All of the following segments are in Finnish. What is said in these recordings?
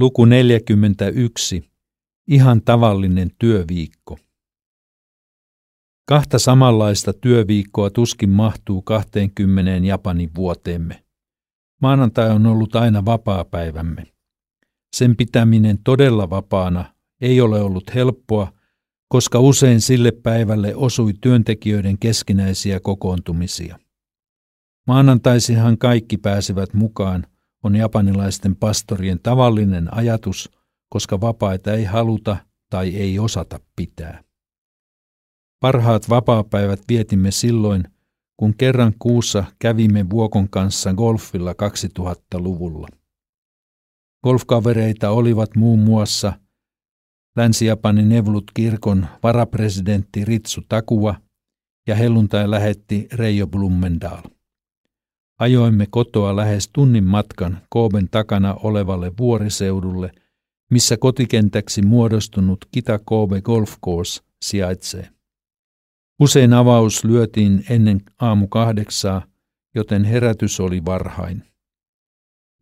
Luku 41. Ihan tavallinen työviikko. Kahta samanlaista työviikkoa tuskin mahtuu 20 Japanin vuoteemme. Maanantai on ollut aina vapaa-päivämme. Sen pitäminen todella vapaana ei ole ollut helppoa, koska usein sille päivälle osui työntekijöiden keskinäisiä kokoontumisia. Maanantaisihan kaikki pääsevät mukaan, on japanilaisten pastorien tavallinen ajatus, koska vapaita ei haluta tai ei osata pitää. Parhaat vapaapäivät vietimme silloin, kun kerran kuussa kävimme Vuokon kanssa golfilla 2000-luvulla. Golfkavereita olivat muun muassa Länsi-Japanin Nevlut-kirkon varapresidentti Ritsu Takua ja helluntai lähetti Reijo Blumendaal. Ajoimme kotoa lähes tunnin matkan Kooben takana olevalle vuoriseudulle, missä kotikentäksi muodostunut Kita Kobe Golf Course sijaitsee. Usein avaus lyötiin ennen aamu kahdeksaa, joten herätys oli varhain.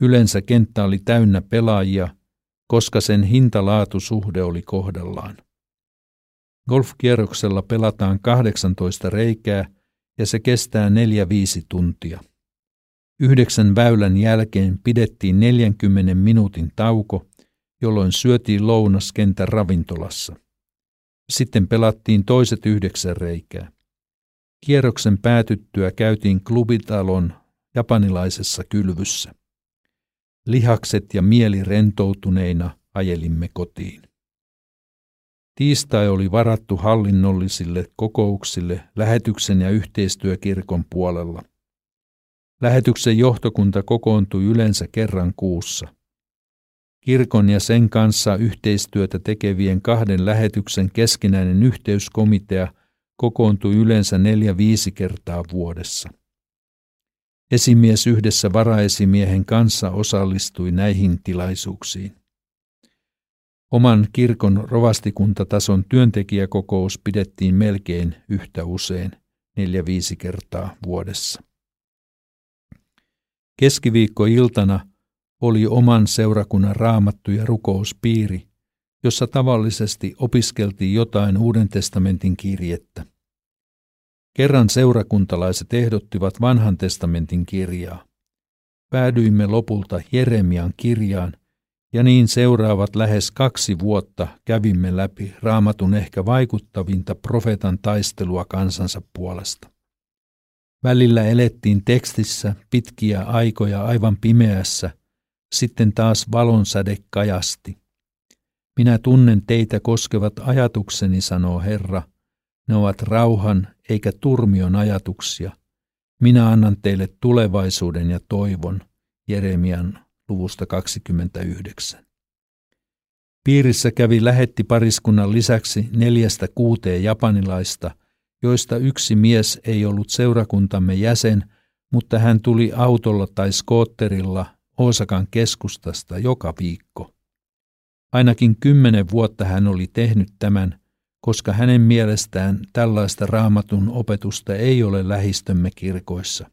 Yleensä kenttä oli täynnä pelaajia, koska sen hintalaatusuhde oli kohdallaan. Golfkierroksella pelataan 18 reikää ja se kestää 4-5 tuntia. Yhdeksän väylän jälkeen pidettiin 40 minuutin tauko, jolloin syötiin lounas kentän ravintolassa. Sitten pelattiin toiset yhdeksän reikää. Kierroksen päätyttyä käytiin klubitalon japanilaisessa kylvyssä. Lihakset ja mieli rentoutuneina ajelimme kotiin. Tiistai oli varattu hallinnollisille kokouksille lähetyksen ja yhteistyökirkon puolella – Lähetyksen johtokunta kokoontui yleensä kerran kuussa. Kirkon ja sen kanssa yhteistyötä tekevien kahden lähetyksen keskinäinen yhteyskomitea kokoontui yleensä neljä-viisi kertaa vuodessa. Esimies yhdessä varaesimiehen kanssa osallistui näihin tilaisuuksiin. Oman kirkon rovastikuntatason työntekijäkokous pidettiin melkein yhtä usein, neljä-viisi kertaa vuodessa. Keskiviikkoiltana oli oman seurakunnan raamattu ja rukouspiiri, jossa tavallisesti opiskeltiin jotain Uuden testamentin kirjettä. Kerran seurakuntalaiset ehdottivat vanhan testamentin kirjaa. Päädyimme lopulta Jeremian kirjaan, ja niin seuraavat lähes kaksi vuotta kävimme läpi raamatun ehkä vaikuttavinta profeetan taistelua kansansa puolesta. Välillä elettiin tekstissä pitkiä aikoja aivan pimeässä, sitten taas valonsäde kajasti. Minä tunnen teitä koskevat ajatukseni, sanoo Herra. Ne ovat rauhan eikä turmion ajatuksia. Minä annan teille tulevaisuuden ja toivon. Jeremian luvusta 29. Piirissä kävi lähetti pariskunnan lisäksi neljästä kuuteen japanilaista – joista yksi mies ei ollut seurakuntamme jäsen, mutta hän tuli autolla tai skootterilla Osakan keskustasta joka viikko. Ainakin kymmenen vuotta hän oli tehnyt tämän, koska hänen mielestään tällaista raamatun opetusta ei ole lähistömme kirkoissa.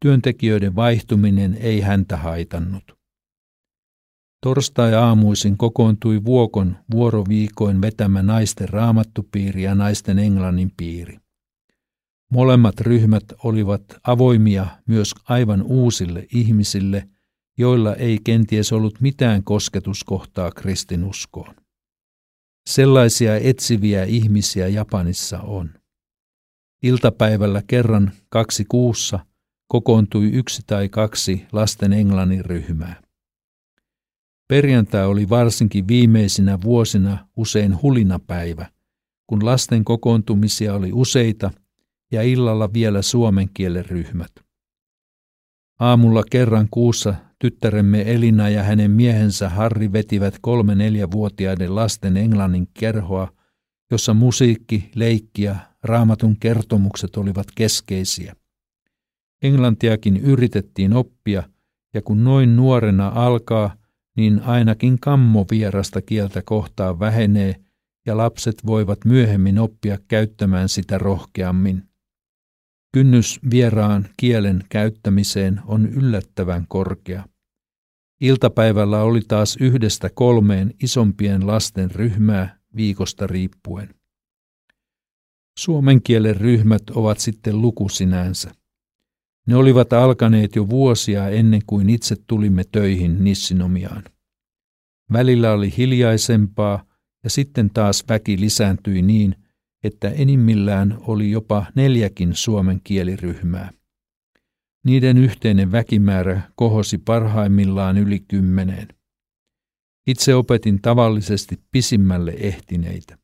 Työntekijöiden vaihtuminen ei häntä haitannut. Torstai-aamuisin kokoontui Vuokon vuoroviikoin vetämä naisten raamattupiiri ja naisten englannin piiri. Molemmat ryhmät olivat avoimia myös aivan uusille ihmisille, joilla ei kenties ollut mitään kosketuskohtaa kristinuskoon. Sellaisia etsiviä ihmisiä Japanissa on. Iltapäivällä kerran kaksi kuussa kokoontui yksi tai kaksi lasten englannin ryhmää. Perjantai oli varsinkin viimeisinä vuosina usein hulinapäivä, kun lasten kokoontumisia oli useita ja illalla vielä suomen kielen ryhmät. Aamulla kerran kuussa tyttäremme Elina ja hänen miehensä Harri vetivät kolme neljävuotiaiden lasten englannin kerhoa, jossa musiikki, leikki ja raamatun kertomukset olivat keskeisiä. Englantiakin yritettiin oppia, ja kun noin nuorena alkaa – niin ainakin kammo vierasta kieltä kohtaan vähenee ja lapset voivat myöhemmin oppia käyttämään sitä rohkeammin. Kynnys vieraan kielen käyttämiseen on yllättävän korkea. Iltapäivällä oli taas yhdestä kolmeen isompien lasten ryhmää viikosta riippuen. Suomen kielen ryhmät ovat sitten luku sinänsä. Ne olivat alkaneet jo vuosia ennen kuin itse tulimme töihin Nissinomiaan. Välillä oli hiljaisempaa ja sitten taas väki lisääntyi niin, että enimmillään oli jopa neljäkin suomen kieliryhmää. Niiden yhteinen väkimäärä kohosi parhaimmillaan yli kymmeneen. Itse opetin tavallisesti pisimmälle ehtineitä.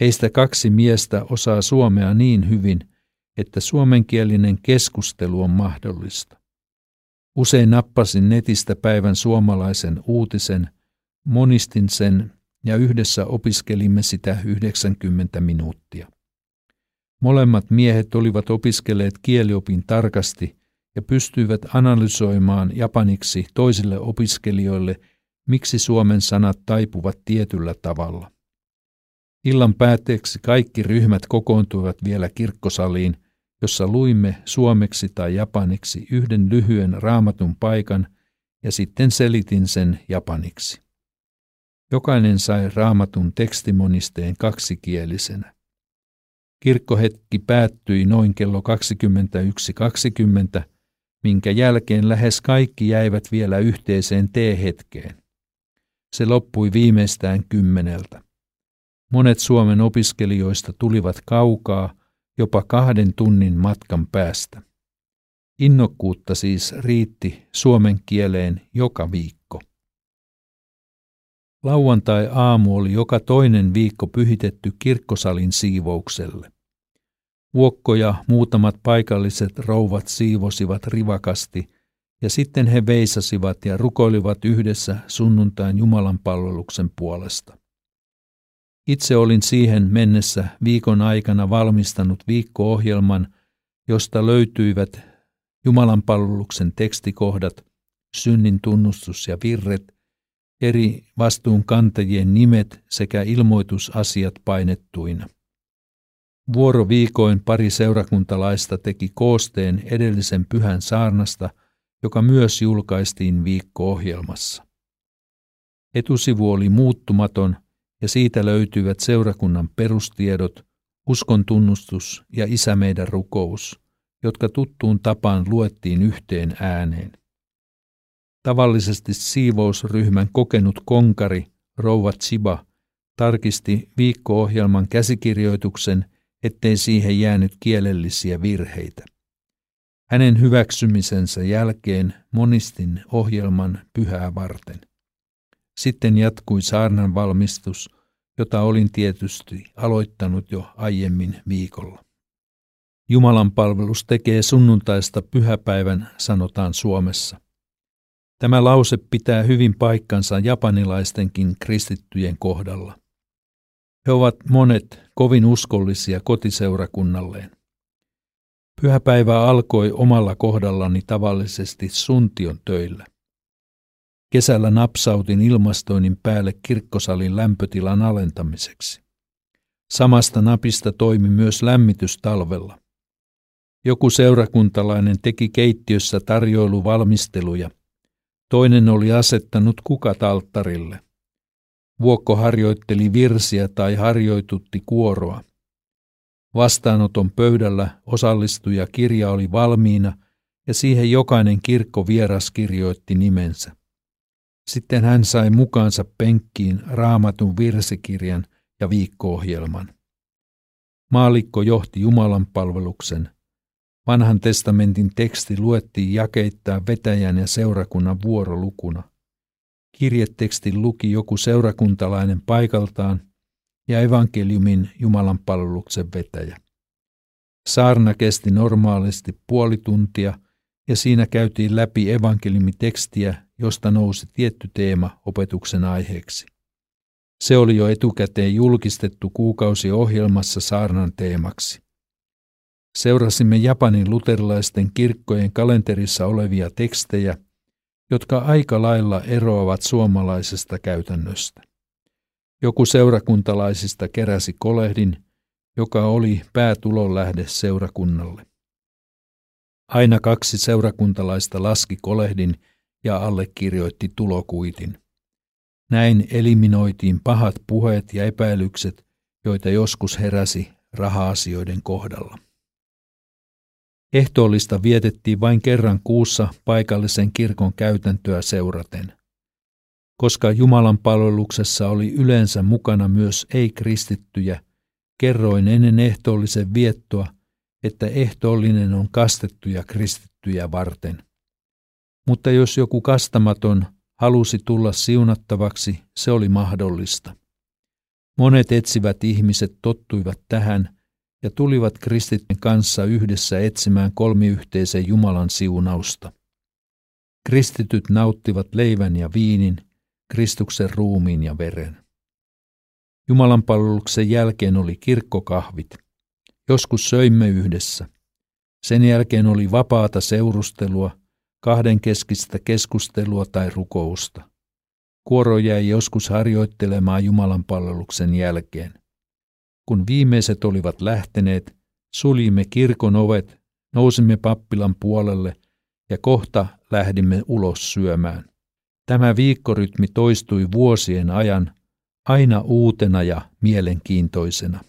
Heistä kaksi miestä osaa suomea niin hyvin, että suomenkielinen keskustelu on mahdollista. Usein nappasin netistä päivän suomalaisen uutisen, monistin sen ja yhdessä opiskelimme sitä 90 minuuttia. Molemmat miehet olivat opiskelleet kieliopin tarkasti ja pystyivät analysoimaan japaniksi toisille opiskelijoille, miksi suomen sanat taipuvat tietyllä tavalla. Illan päätteeksi kaikki ryhmät kokoontuivat vielä kirkkosaliin, jossa luimme suomeksi tai japaniksi yhden lyhyen raamatun paikan ja sitten selitin sen japaniksi. Jokainen sai raamatun tekstimonisteen kaksikielisenä. Kirkkohetki päättyi noin kello 21.20, minkä jälkeen lähes kaikki jäivät vielä yhteiseen teehetkeen. Se loppui viimeistään kymmeneltä. Monet Suomen opiskelijoista tulivat kaukaa, jopa kahden tunnin matkan päästä. Innokkuutta siis riitti suomen kieleen joka viikko. Lauantai-aamu oli joka toinen viikko pyhitetty kirkkosalin siivoukselle. Vuokko ja muutamat paikalliset rouvat siivosivat rivakasti, ja sitten he veisasivat ja rukoilivat yhdessä sunnuntain Jumalan palveluksen puolesta. Itse olin siihen mennessä viikon aikana valmistanut viikko-ohjelman, josta löytyivät Jumalan palveluksen tekstikohdat, synnin tunnustus ja virret, eri vastuunkantajien nimet sekä ilmoitusasiat painettuina. Vuoroviikoin pari seurakuntalaista teki koosteen edellisen pyhän saarnasta, joka myös julkaistiin viikko-ohjelmassa. Etusivu oli muuttumaton ja siitä löytyivät seurakunnan perustiedot, uskon tunnustus ja isä meidän rukous, jotka tuttuun tapaan luettiin yhteen ääneen. Tavallisesti siivousryhmän kokenut konkari, rouva Chiba, tarkisti viikko-ohjelman käsikirjoituksen, ettei siihen jäänyt kielellisiä virheitä. Hänen hyväksymisensä jälkeen monistin ohjelman pyhää varten. Sitten jatkui saarnan valmistus, jota olin tietysti aloittanut jo aiemmin viikolla. Jumalan palvelus tekee sunnuntaista pyhäpäivän, sanotaan Suomessa. Tämä lause pitää hyvin paikkansa japanilaistenkin kristittyjen kohdalla. He ovat monet kovin uskollisia kotiseurakunnalleen. Pyhäpäivä alkoi omalla kohdallani tavallisesti suntion töillä. Kesällä napsautin ilmastoinnin päälle kirkkosalin lämpötilan alentamiseksi. Samasta napista toimi myös lämmitys talvella. Joku seurakuntalainen teki keittiössä tarjoiluvalmisteluja. Toinen oli asettanut kukat alttarille. Vuokko harjoitteli virsiä tai harjoitutti kuoroa. Vastaanoton pöydällä osallistuja kirja oli valmiina ja siihen jokainen kirkko vieras kirjoitti nimensä. Sitten hän sai mukaansa penkkiin raamatun virsikirjan ja viikko-ohjelman. Maalikko johti Jumalan palveluksen. Vanhan testamentin teksti luettiin jakeittaa vetäjän ja seurakunnan vuorolukuna. Kirjetekstin luki joku seurakuntalainen paikaltaan ja evankeliumin Jumalan palveluksen vetäjä. Saarna kesti normaalisti puoli tuntia ja siinä käytiin läpi evankeliumitekstiä josta nousi tietty teema opetuksen aiheeksi. Se oli jo etukäteen julkistettu kuukausiohjelmassa saarnan teemaksi. Seurasimme Japanin luterilaisten kirkkojen kalenterissa olevia tekstejä, jotka aika lailla eroavat suomalaisesta käytännöstä. Joku seurakuntalaisista keräsi kolehdin, joka oli päätulonlähde seurakunnalle. Aina kaksi seurakuntalaista laski kolehdin ja allekirjoitti tulokuitin. Näin eliminoitiin pahat puheet ja epäilykset, joita joskus heräsi raha-asioiden kohdalla. Ehtoollista vietettiin vain kerran kuussa paikallisen kirkon käytäntöä seuraten. Koska Jumalan palveluksessa oli yleensä mukana myös ei-kristittyjä, kerroin ennen ehtoollisen viettoa, että ehtoollinen on kastettuja kristittyjä varten. Mutta jos joku kastamaton halusi tulla siunattavaksi, se oli mahdollista. Monet etsivät ihmiset tottuivat tähän ja tulivat kristityn kanssa yhdessä etsimään kolmiyhteisen Jumalan siunausta. Kristityt nauttivat leivän ja viinin, Kristuksen ruumiin ja veren. Jumalan palveluksen jälkeen oli kirkkokahvit. Joskus söimme yhdessä. Sen jälkeen oli vapaata seurustelua, kahdenkeskistä keskustelua tai rukousta. Kuoro jäi joskus harjoittelemaan Jumalan palveluksen jälkeen. Kun viimeiset olivat lähteneet, suljimme kirkon ovet, nousimme pappilan puolelle ja kohta lähdimme ulos syömään. Tämä viikkorytmi toistui vuosien ajan, aina uutena ja mielenkiintoisena.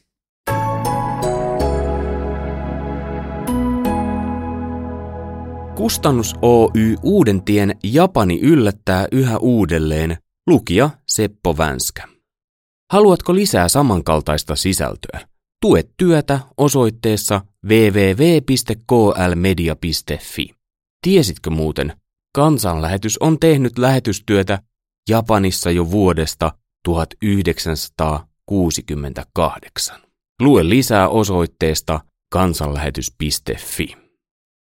Kustannus Oy Uudentien Japani yllättää yhä uudelleen, lukija Seppo Vänskä. Haluatko lisää samankaltaista sisältöä? Tue työtä osoitteessa www.klmedia.fi. Tiesitkö muuten, kansanlähetys on tehnyt lähetystyötä Japanissa jo vuodesta 1968. Lue lisää osoitteesta kansanlähetys.fi.